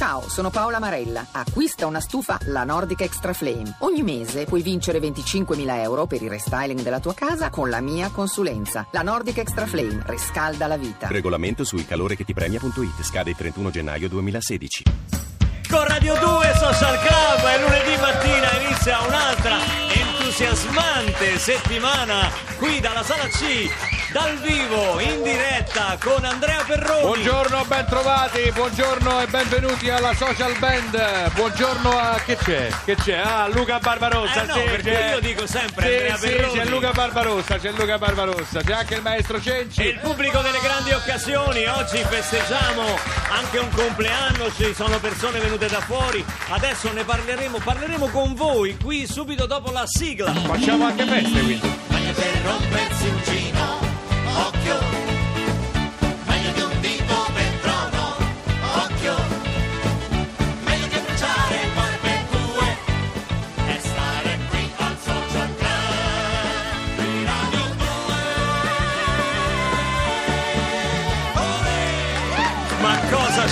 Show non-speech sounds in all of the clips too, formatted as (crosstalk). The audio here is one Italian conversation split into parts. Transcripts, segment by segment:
Ciao, sono Paola Marella. Acquista una stufa La Nordic Extra Flame. Ogni mese puoi vincere 25.000 euro per il restyling della tua casa con la mia consulenza. La Nordic Extra Flame riscalda la vita. Regolamento su ilcalorechettipremia.it scade il 31 gennaio 2016. Con Radio 2 Social Club e lunedì mattina inizia un'altra entusiasmante settimana qui dalla sala C, dal vivo, in diretta con Andrea Perroni. Buongiorno, ben trovati, buongiorno e benvenuti alla Social Band. Buongiorno a che c'è? Che c'è? Ah, Luca Barbarossa. Eh no, sì, perché c'è- io dico sempre Sì, Andrea sì, Perroni. c'è Luca Barbarossa, c'è Luca Barbarossa, c'è anche il maestro Cenci. E il pubblico delle grandi occasioni, oggi festeggiamo anche un compleanno, ci sono persone venute da fuori, adesso ne parleremo, parleremo con voi qui subito dopo la sigla. Facciamo anche feste quindi. Meglio per rompersi un gino,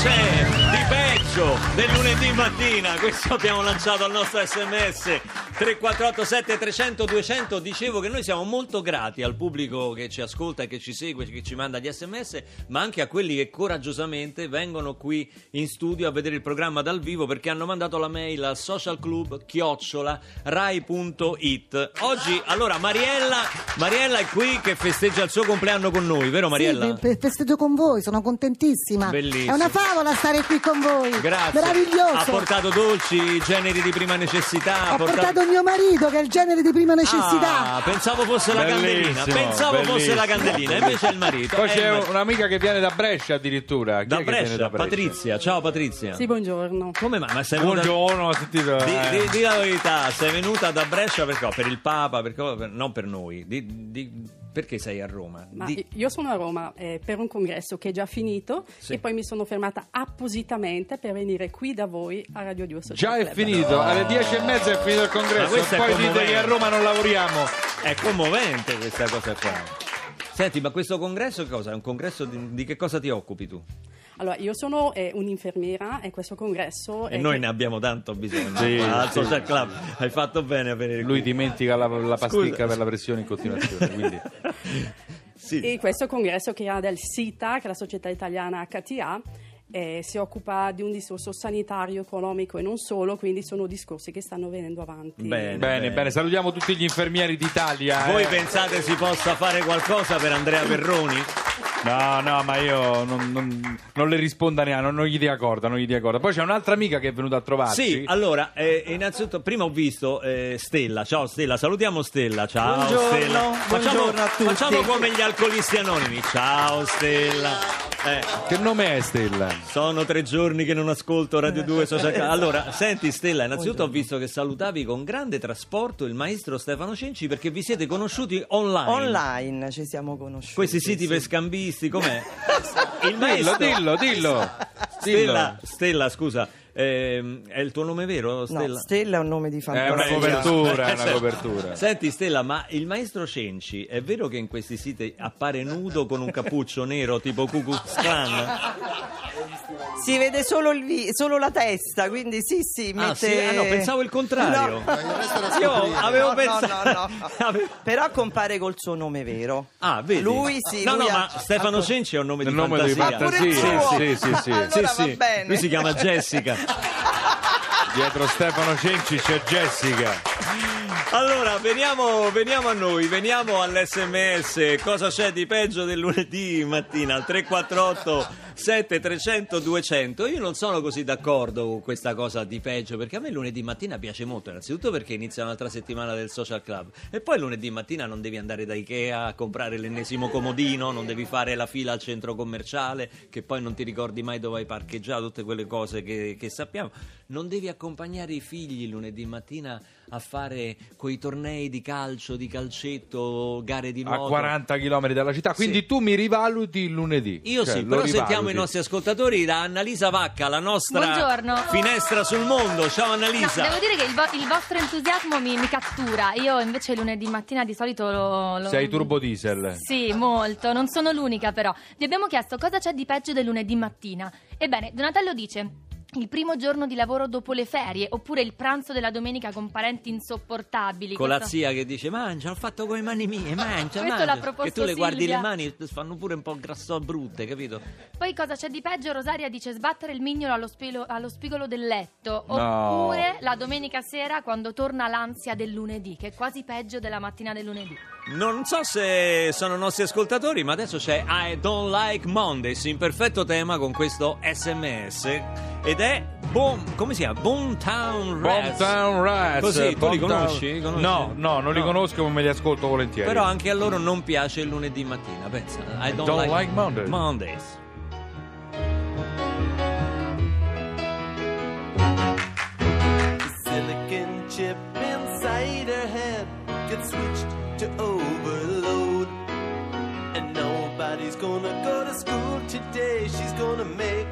c'è di peggio del lunedì mattina? Questo abbiamo lanciato al nostro sms 3487 300 200 dicevo che noi siamo molto grati al pubblico che ci ascolta che ci segue che ci manda gli sms ma anche a quelli che coraggiosamente vengono qui in studio a vedere il programma dal vivo perché hanno mandato la mail al socialclub chiocciola rai.it oggi allora Mariella Mariella è qui che festeggia il suo compleanno con noi vero Mariella? Sì, fe- festeggio con voi, sono contentissima. Bellissimo. È una favola stare qui con voi. Grazie. Meraviglioso. Ha portato dolci, generi di prima necessità. Ho portato mio marito che è il genere di prima necessità. Ah, pensavo fosse la candelina. Bellissimo, Pensavo fosse la candelina, invece è il marito. Poi È c'è il marito. un'amica che viene da Brescia addirittura. Chi da è che viene Brescia, da Brescia? Patrizia. Ciao Patrizia. Sì, buongiorno. Come mai? Ma sei venuta... Buongiorno, ho sentito. Di, eh. di- di la verità, sei venuta da Brescia perché? Per il Papa, perché- per- non per noi. Di- di- perché sei a Roma? Ma Di- io sono a Roma eh, per un congresso che è già finito Sì. e poi mi sono fermata appositamente per venire qui da voi a Radio 2 Social Già è Club. finito, alle 10 e mezza è finito il Ma congresso. questo è Poi dite che a Roma non lavoriamo. È commovente questa cosa qua. Senti, ma questo congresso che cosa? È un congresso di, di che cosa ti occupi tu? Allora, io sono eh, un'infermiera e questo congresso... E noi che- ne abbiamo tanto bisogno. Sì, al sì. Social Club hai fatto bene a venire Lui qui. dimentica la, la pasticca Scusa. per la pressione in continuazione. Quindi. (laughs) Sì. E questo congresso che ha del SITA, che è la società italiana HTA, eh, si occupa di un discorso sanitario, economico e non solo, quindi sono discorsi che stanno venendo avanti. Bene. Bene, bene, salutiamo tutti gli infermieri d'Italia. Voi eh. pensate si possa fare qualcosa per Andrea Perroni? No, no, ma io non, non- non le rispondo neanche, non, non gli dia corda, non gli dia corda. Poi c'è un'altra amica che è venuta a trovarci. Sì, allora, eh, innanzitutto, prima ho visto eh, Stella. Ciao Stella, salutiamo Stella. Ciao Buongiorno, Stella. Facciamo, buongiorno a tutti. facciamo come gli alcolisti anonimi. Ciao Stella. Eh, Che nome è Stella? sono tre giorni che non ascolto Radio 2 Social Club. Allora, senti Stella, innanzitutto ho visto che salutavi con grande trasporto il maestro Stefano Cenci perché vi siete conosciuti online. Online ci siamo conosciuti. Questi siti sì. per scambisti, com'è? (laughs) Il Dillo, maestro... dillo, dillo. Stella, Stella, scusa, ehm, è il tuo nome vero, Stella? No, Stella è un nome di È fantasia. una copertura, è Eh, una certo. copertura. Senti Stella, ma il maestro Cenci è vero che in questi siti appare nudo con un cappuccio nero tipo Ku Klux Klan? Si vede solo, il vi- solo la testa, quindi sì, sì, Ah, mette... sì? Ah, no, pensavo il contrario. No. Io avevo No, no, pensato... no, no. (laughs) Avevo- Però compare col suo nome vero. Ah, vedi? Lui sì, No, lui no, ha- ma Stefano ha- Cenci è un nome Il di nome di fantasia. fantasia, Pure il suo. sì, sì, sì. Allora Sì, va sì. bene. Lui si chiama Jessica. Dietro Stefano Cenci c'è Jessica. Allora, veniamo, veniamo a noi, veniamo all'SMS. Cosa c'è di peggio del lunedì mattina? Al 348 7300 200. Io non sono così d'accordo con questa cosa di peggio, perché a me lunedì mattina piace molto, innanzitutto perché inizia un'altra settimana del social club. E poi lunedì mattina non devi andare da Ikea a comprare l'ennesimo comodino, non devi fare la fila al centro commerciale, che poi non ti ricordi mai dove hai parcheggiato, tutte quelle cose che, che sappiamo. Non devi accompagnare i figli lunedì mattina a fare quei tornei di calcio, di calcetto, gare di A nuoto. 40 km dalla città, quindi Sì. tu mi rivaluti il lunedì. Io Cioè, sì, lo però rivaluti. sentiamo i nostri ascoltatori da Annalisa Vacca, la nostra Buongiorno. finestra sul mondo. Ciao No, Annalisa. devo dire che il, vo- il vostro entusiasmo mi, mi cattura. Io invece lunedì mattina di solito lo. lo- Sei turbo diesel. Sì, molto. Non sono l'unica, però. Vi abbiamo chiesto cosa c'è di peggio del lunedì mattina. Ebbene, Donatello dice. Il primo giorno di lavoro dopo le ferie, oppure il pranzo della domenica con parenti insopportabili. Con la Questo- zia che dice mangia, l'ho fatto con le mani mie, (laughs) mangia, Questo mangia. l'ha proposto Che tu le guardi Silvia. le mani, fanno pure un po' grasso brutte, capito? Poi cosa c'è di peggio? Rosaria dice sbattere il mignolo allo, spelo- allo spigolo del letto. No. Oppure la domenica sera quando torna l'ansia del lunedì, che è quasi peggio della mattina del lunedì. Non so se sono nostri ascoltatori, ma adesso c'è I Don't Like Mondays in perfetto tema con questo sms ed è Boom, come si chiama? Boomtown Rats. Boomtown Rats. Così, tu li Boomtown- conosci? Conosci? No, no, non li No. conosco, ma me li ascolto volentieri. Però anche a loro non piace il lunedì mattina, pensa. I don't, don't like Mondays. Mondays. silicon chip inside her head gets switched to overload. And nobody's gonna go to school today. She's gonna make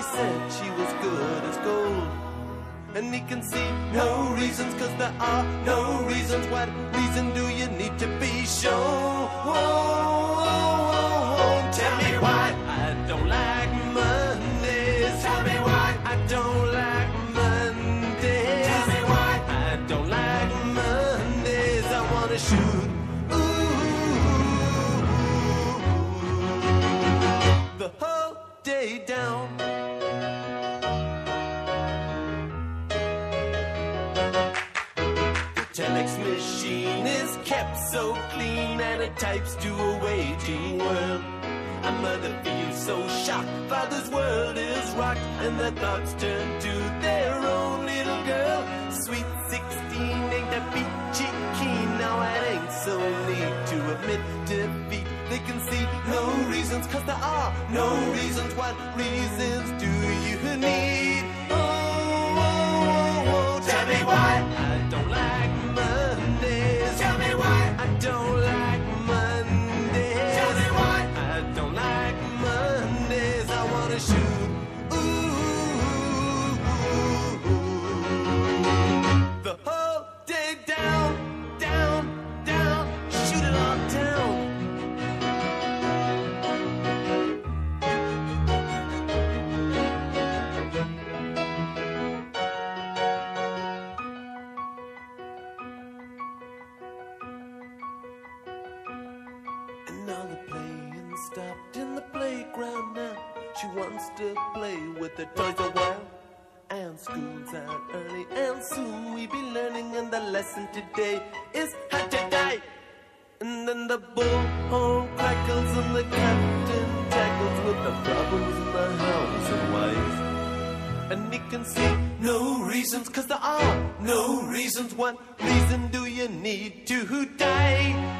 always said she was good as gold. And he can see no reasons, cause there are no reasons. What reason do you need to be shown? Tell me why I don't like Mondays. Tell me why I don't like Mondays. Tell me why I don't like Mondays. I wanna shoot. Ooh, the whole day down. Types to a waiting world. A mother feels so shocked, father's world is rocked, and their thoughts turn to their own little girl. Sweet 16 ain't that peachy keen, now it ain't so neat to admit defeat. They can see no reasons, cause there are no reasons. What reasons do you need? With the toys a while. And school's out early, and soon we'll be learning. And the lesson today is how to die. And then the bullhorn crackles, and the captain tackles with the problems in the house and wife. And he can see no reasons, cause there are no reasons. What reason do you need to die?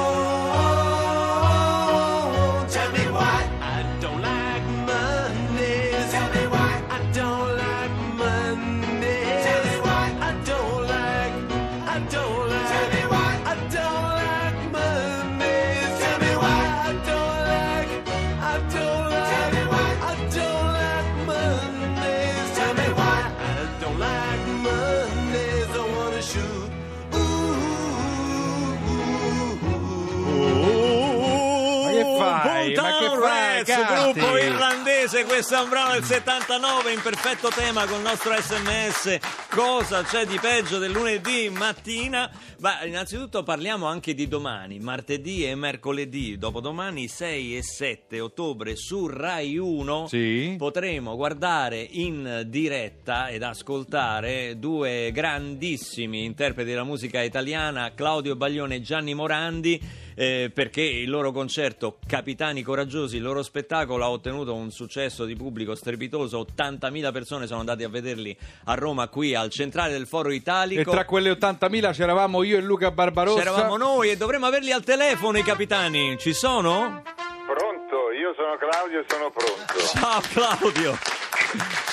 Questo è un brano del 79 in perfetto tema con il nostro sms. Cosa c'è di peggio del lunedì mattina? Ma innanzitutto parliamo anche di domani, martedì e mercoledì, dopodomani 6 e 7 ottobre su Rai 1 Sì. potremo guardare in diretta ed ascoltare due grandissimi interpreti della musica italiana, Claudio Baglione e Gianni Morandi, eh, perché il loro concerto Capitani Coraggiosi, il loro spettacolo ha ottenuto un successo di pubblico strepitoso, 80.000 persone sono andate a vederli a Roma qui al centrale del Foro E Italico. tra quelle 80.000 c'eravamo io e Luca Barbarossa. C'eravamo noi e dovremmo averli al telefono i capitani. Ci sono? Pronto? io sono Claudio e sono pronto. Ciao Claudio.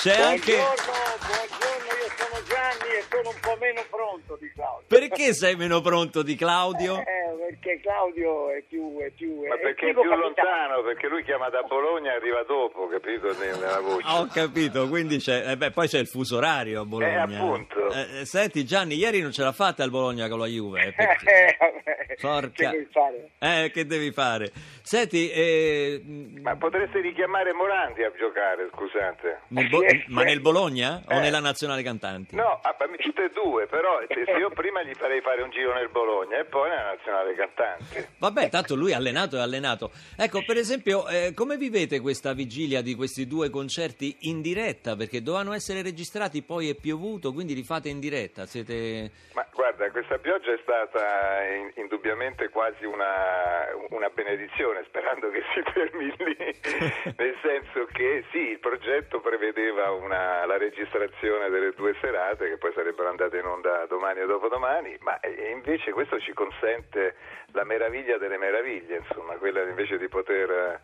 C'è anche... Buongiorno, buongiorno, io sono Gianni e sono un po' meno pronto di Claudio. Perché sei meno pronto di Claudio? Eh, perché Claudio è più... È più Ma perché è più capitano. lontano? Perché lui chiama da Bologna e arriva dopo, capito? Nella voce. Ah, Ho capito, quindi c'è, eh beh, poi c'è il fuso orario a Bologna. Eh, appunto. Eh, eh, senti Gianni, ieri non ce l'ha fatta il Bologna con la Juve. (laughs) eh, perché- Eh, Porca- che vuoi fare? Eh, che devi fare? Senti, eh, Ma potreste richiamare Morandi a giocare, scusate. nel Bo- ma nel Bologna o Eh. nella Nazionale Cantanti? No, ah, tutte e due, però se se io prima gli farei fare un giro nel Bologna e poi nella nazionale cantante. Vabbè, tanto lui è allenato e allenato. Ecco, per esempio, eh, come vivete questa vigilia di questi due concerti in diretta? Perché dovevano essere registrati, poi è piovuto, quindi li fate in diretta. Siete... Ma guarda, questa pioggia è stata in- indubbiamente quasi una, una benedizione, sperando che si fermi lì, (laughs) nel senso che sì, il progetto prevedeva una- la registrazione delle due serate che poi sarebbero andate in onda domani o dopodomani, ma eh, invece questo ci consente la meraviglia delle meraviglie, insomma, quella invece di poter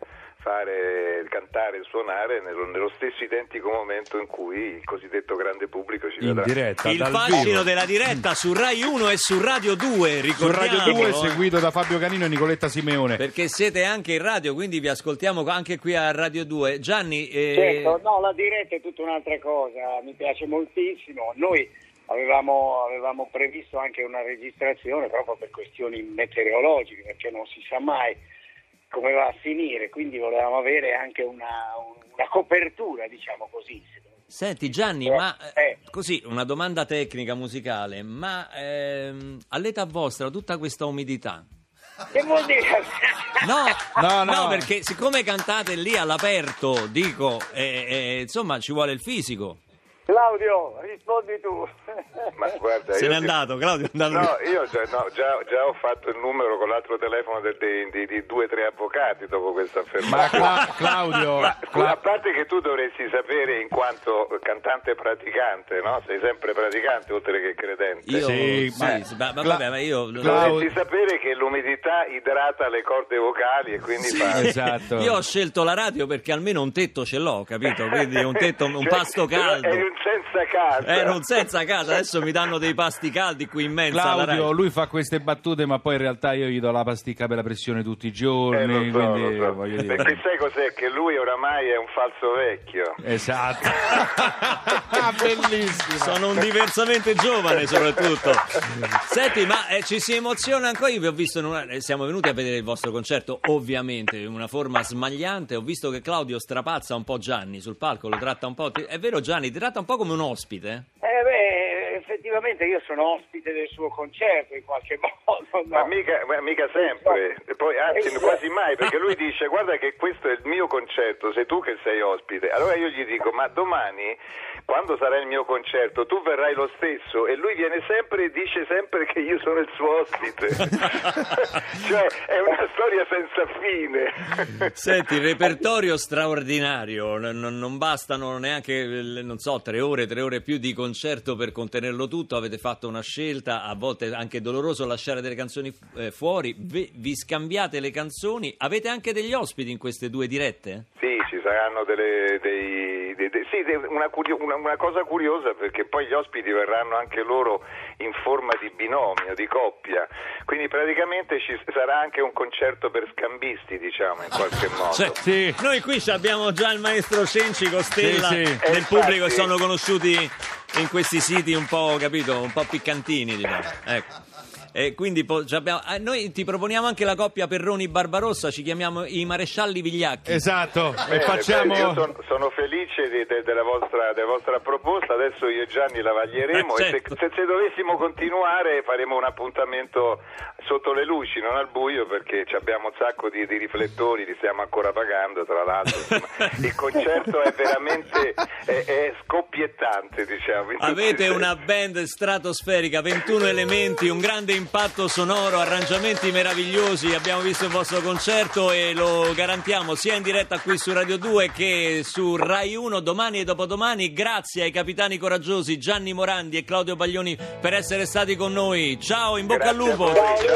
fare, cantare e suonare nello, nello stesso identico momento in cui il cosiddetto grande pubblico ci In vedrà. diretta, Il fascino della diretta su Rai 1 e su Radio 2, Su Radio 2 ricordiamolo, eh. seguito da Fabio Canino e Nicoletta Simeone. Perché siete anche in radio, quindi vi ascoltiamo anche qui a Radio 2. Gianni, eh, Certo, no, la diretta è tutta un'altra cosa, mi piace moltissimo. Noi avevamo, avevamo previsto anche una registrazione proprio per questioni meteorologiche, perché non si sa mai come va a finire, quindi volevamo avere anche una, una copertura, diciamo così. senti Gianni, Eh, ma eh, eh. così una domanda tecnica musicale, ma ehm, all'età vostra tutta questa umidità? Che vuol dire? (laughs) No, No, no. perché siccome cantate lì all'aperto, dico, eh, eh, insomma ci vuole il fisico. Claudio, rispondi tu. Ma guarda, Se n'è ti- andato, Claudio è andato No, via. io già, no, già- già ho fatto il numero con l'altro telefono de- de- di, di due o tre avvocati dopo questa Ma affermazione. Cla- Claudio, Ma, Cla- a parte che tu dovresti sapere in quanto cantante praticante, no? Sei sempre praticante oltre che credente. Io, Sì, ma- sì, ma, ma Cla- vabbè, ma io, Clau- Dovresti sapere che l'umidità idrata le corde vocali e quindi Sì. fa... Esatto. io ho scelto la radio perché almeno un tetto ce l'ho, capito? Quindi un tetto, un Cioè, pasto caldo. Senza casa. Ero un senza casa, adesso mi danno dei pasti caldi qui in alla Claudio, lui fa queste battute, ma poi in realtà io gli do la pasticca per la pressione tutti i Eh, giorni. lo so, quindi so. Perché sai cos'è? Che lui oramai è un falso vecchio. Esatto. (laughs) Bellissimo. Sono un diversamente giovane soprattutto. Senti, ma eh, ci si emoziona ancora? Io vi ho visto, in una- eh, siamo venuti a vedere il vostro concerto, ovviamente, in una forma smagliante. Ho visto che Claudio strapazza un po' Gianni sul palco, lo tratta un po'... ti- È vero Gianni, ti tratta un po' come un ospite? Eh beh, effettivamente io sono ospite del suo concerto in qualche (laughs) modo. no? Ma mica, ma mica sempre, E poi anzi quasi mai, perché lui (laughs) dice guarda che questo è il mio concerto, sei tu che sei ospite. Allora io gli dico ma domani, quando sarà il mio concerto, tu verrai lo stesso e lui viene sempre e dice sempre che io sono il suo ospite. (laughs) cioè è una storia senza fine. Senti, il repertorio straordinario, n- n- non bastano neanche, non so, tre ore, tre ore più di concerto per contenerlo tutto, avete fatto una scelta, a volte anche doloroso lasciare delle canzoni eh, fuori, vi, scambiate le canzoni, avete anche degli ospiti in queste due dirette? Sì, ci saranno delle, dei- dei- sì, una, curio- una- una cosa curiosa perché poi gli ospiti verranno anche loro in forma di binomio, di coppia, quindi praticamente ci sarà anche un concerto per scambisti, diciamo, in qualche (laughs) modo. Cioè, Sì. Noi qui ci abbiamo già il maestro Cenci con Stella Sì, sì. del Eh, pubblico che infatti. sono conosciuti in questi siti un po', capito, un po' piccantini, diciamo. Ecco. E quindi po- ci abbiamo- eh, noi ti proponiamo anche la coppia Perroni-Barbarossa, ci chiamiamo i marescialli Vigliacchi. Esatto. E Bene, facciamo. bene, io son- sono felice di- de- della, vostra, della vostra proposta, adesso io e Gianni la vaglieremo Eh, e certo. se, se- se dovessimo continuare faremo un appuntamento sotto le luci, non al buio perché ci abbiamo un sacco di, di riflettori, li stiamo ancora pagando tra l'altro. insomma. (laughs) Il concerto è veramente è, è scoppiettante, diciamo. Avete una (laughs) band stratosferica, 21 elementi, un grande impatto sonoro, arrangiamenti meravigliosi. Abbiamo visto il vostro concerto e lo garantiamo sia in diretta qui su Radio 2 che su Rai 1 domani e dopodomani. Grazie ai capitani coraggiosi Gianni Morandi e Claudio Baglioni per essere stati con noi. Ciao, in bocca al Grazie a lupo.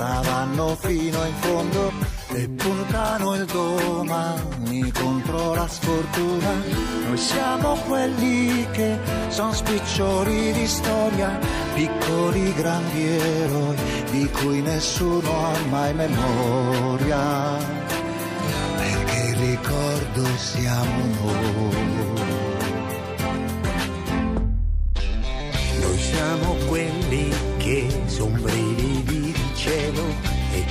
Tempesta vanno fino in fondo e puntano il domani contro la sfortuna. Noi siamo quelli che son spiccioli di storia, piccoli grandi eroi di cui nessuno ha mai memoria. Perché il ricordo siamo noi. Noi siamo quelli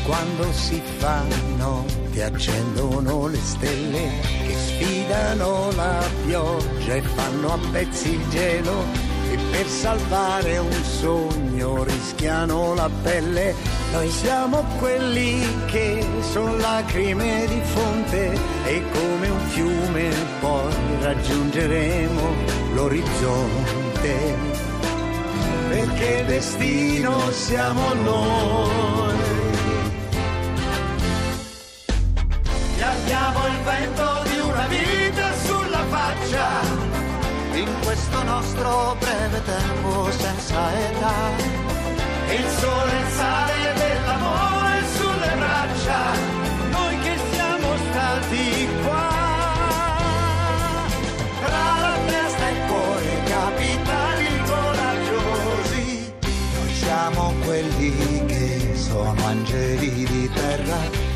quando si fa notte accendono le stelle che sfidano la pioggia e fanno a pezzi il gelo e per salvare un sogno rischiano la pelle. Noi siamo quelli che sono lacrime di fonte e come un fiume poi raggiungeremo l'orizzonte perché destino siamo noi. Abbiamo il vento di una vita sulla faccia, in questo nostro breve tempo senza età. il sole sale dell'amore sulle braccia, noi che siamo stati qua. Tra la testa e il cuore, capitani coraggiosi. Noi siamo quelli che sono angeli di terra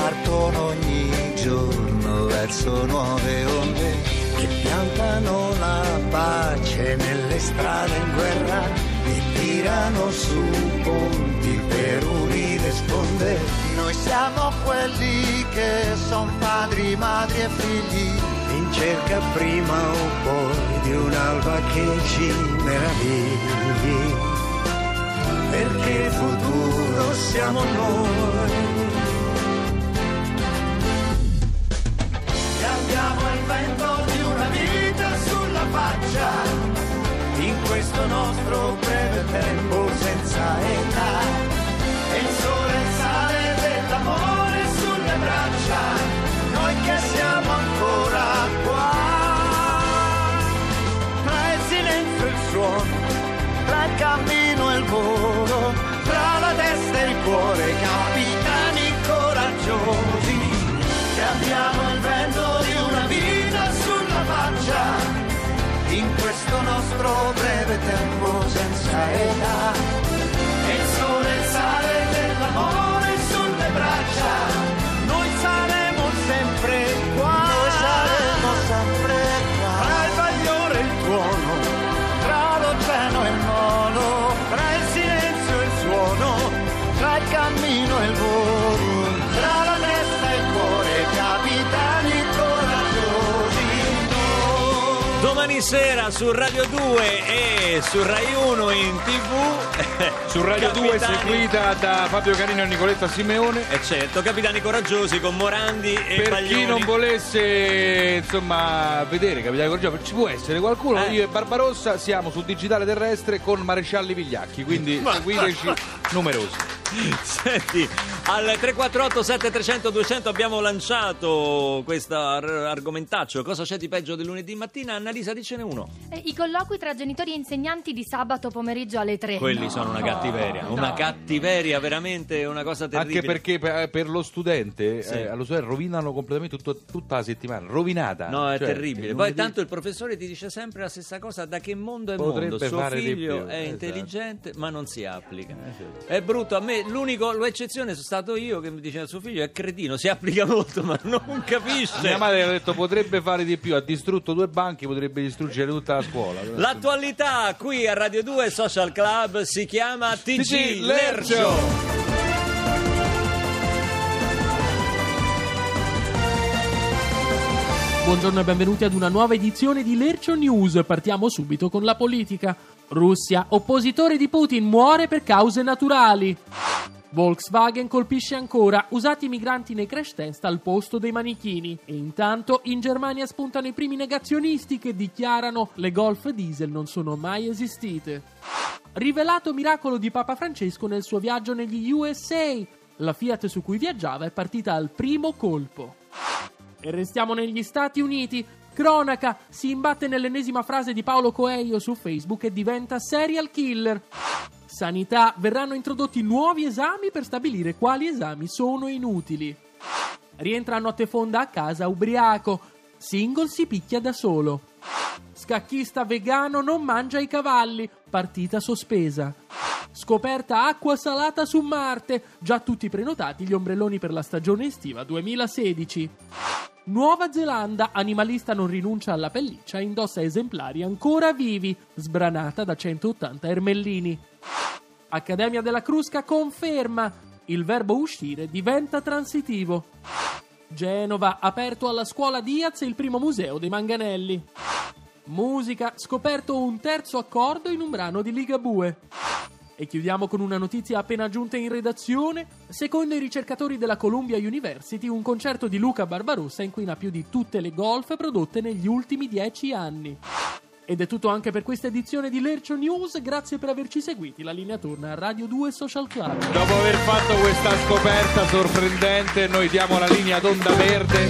partono ogni giorno verso nuove onde. che piantano la pace nelle strade in guerra e tirano su ponti per unire sponde. Noi siamo quelli che son padri, madri e figli. In cerca prima o poi di un'alba che ci meravigli, perché futuro siamo noi. Senza sera su Radio 2 e su Rai 1 in tv. Su Radio 2 Capitani- seguita da Fabio Canino e Nicoletta Simeone. E certo, capitani coraggiosi con Morandi e Per Baglioni. chi non volesse insomma vedere Capitale Coraggioso, ci può essere qualcuno. Eh. Io e Barbarossa siamo su Digitale Terrestre con Marescialli Vigliacchi, quindi seguiteci numerosi. (laughs) Senti, al 348 7300 200 abbiamo lanciato questo ar- argomentaccio. Cosa c'è di peggio del lunedì mattina? Annalisa, dicene uno. Eh, I colloqui tra genitori e insegnanti di sabato pomeriggio alle 3. Quelli sono una cattiveria. Una cattiveria, veramente una cosa terribile. Anche perché per, per lo studente, Sì. eh, allo studente rovinano completamente tutto- tutta la settimana. Rovinata. No, è Cioè, terribile. il Poi lunedì- tanto il professore ti dice sempre la stessa cosa, da che mondo è Potrebbe mondo. Suo fare di figlio è esatto. intelligente, ma non si applica. Eh, certo. È brutto, a me l'unico, l'eccezione sono stato io che mi diceva suo figlio è cretino, si applica molto, ma non capisce. Mia madre ha detto potrebbe fare di più, ha distrutto due banchi, potrebbe distruggere tutta la scuola. L'attualità qui a Radio 2 Social Club si chiama TG, TG Lercio. Lercio. Buongiorno e benvenuti ad una nuova edizione di Lercio News. Partiamo subito con la politica. Russia, oppositore di Putin, muore per cause naturali. Volkswagen colpisce ancora, usati i migranti nei crash test al posto dei manichini. E intanto in Germania spuntano i primi negazionisti che dichiarano le golf diesel non sono mai esistite. Rivelato miracolo di Papa Francesco nel suo viaggio negli USA. La Fiat su cui viaggiava è partita al primo colpo. E restiamo negli Stati Uniti. Cronaca si imbatte nell'ennesima frase di Paolo Coelho su Facebook e diventa serial killer. Sanità verranno introdotti nuovi esami per stabilire quali esami sono inutili. Rientra a notte fonda a casa ubriaco. Single si picchia da solo. Scacchista vegano non mangia i cavalli. Partita sospesa. Scoperta acqua salata su Marte. Già tutti prenotati gli ombrelloni per la stagione estiva 2016. Nuova Zelanda, animalista non rinuncia alla pelliccia indossa esemplari ancora vivi, sbranata da 180 ermellini. Accademia della Crusca conferma, il verbo uscire diventa transitivo. Genova, aperto alla scuola Diaz il primo museo dei manganelli. Musica, scoperto un terzo accordo in un brano di Ligabue. E chiudiamo con una notizia appena giunta in redazione. Secondo i ricercatori della Columbia University, un concerto di Luca Barbarossa inquina più di tutte le golf prodotte negli ultimi dieci anni. Ed è tutto anche per questa edizione di Lercio News. Grazie per averci seguiti. La linea torna a Radio 2 Social Club. Dopo aver fatto questa scoperta sorprendente, noi diamo la linea d'onda verde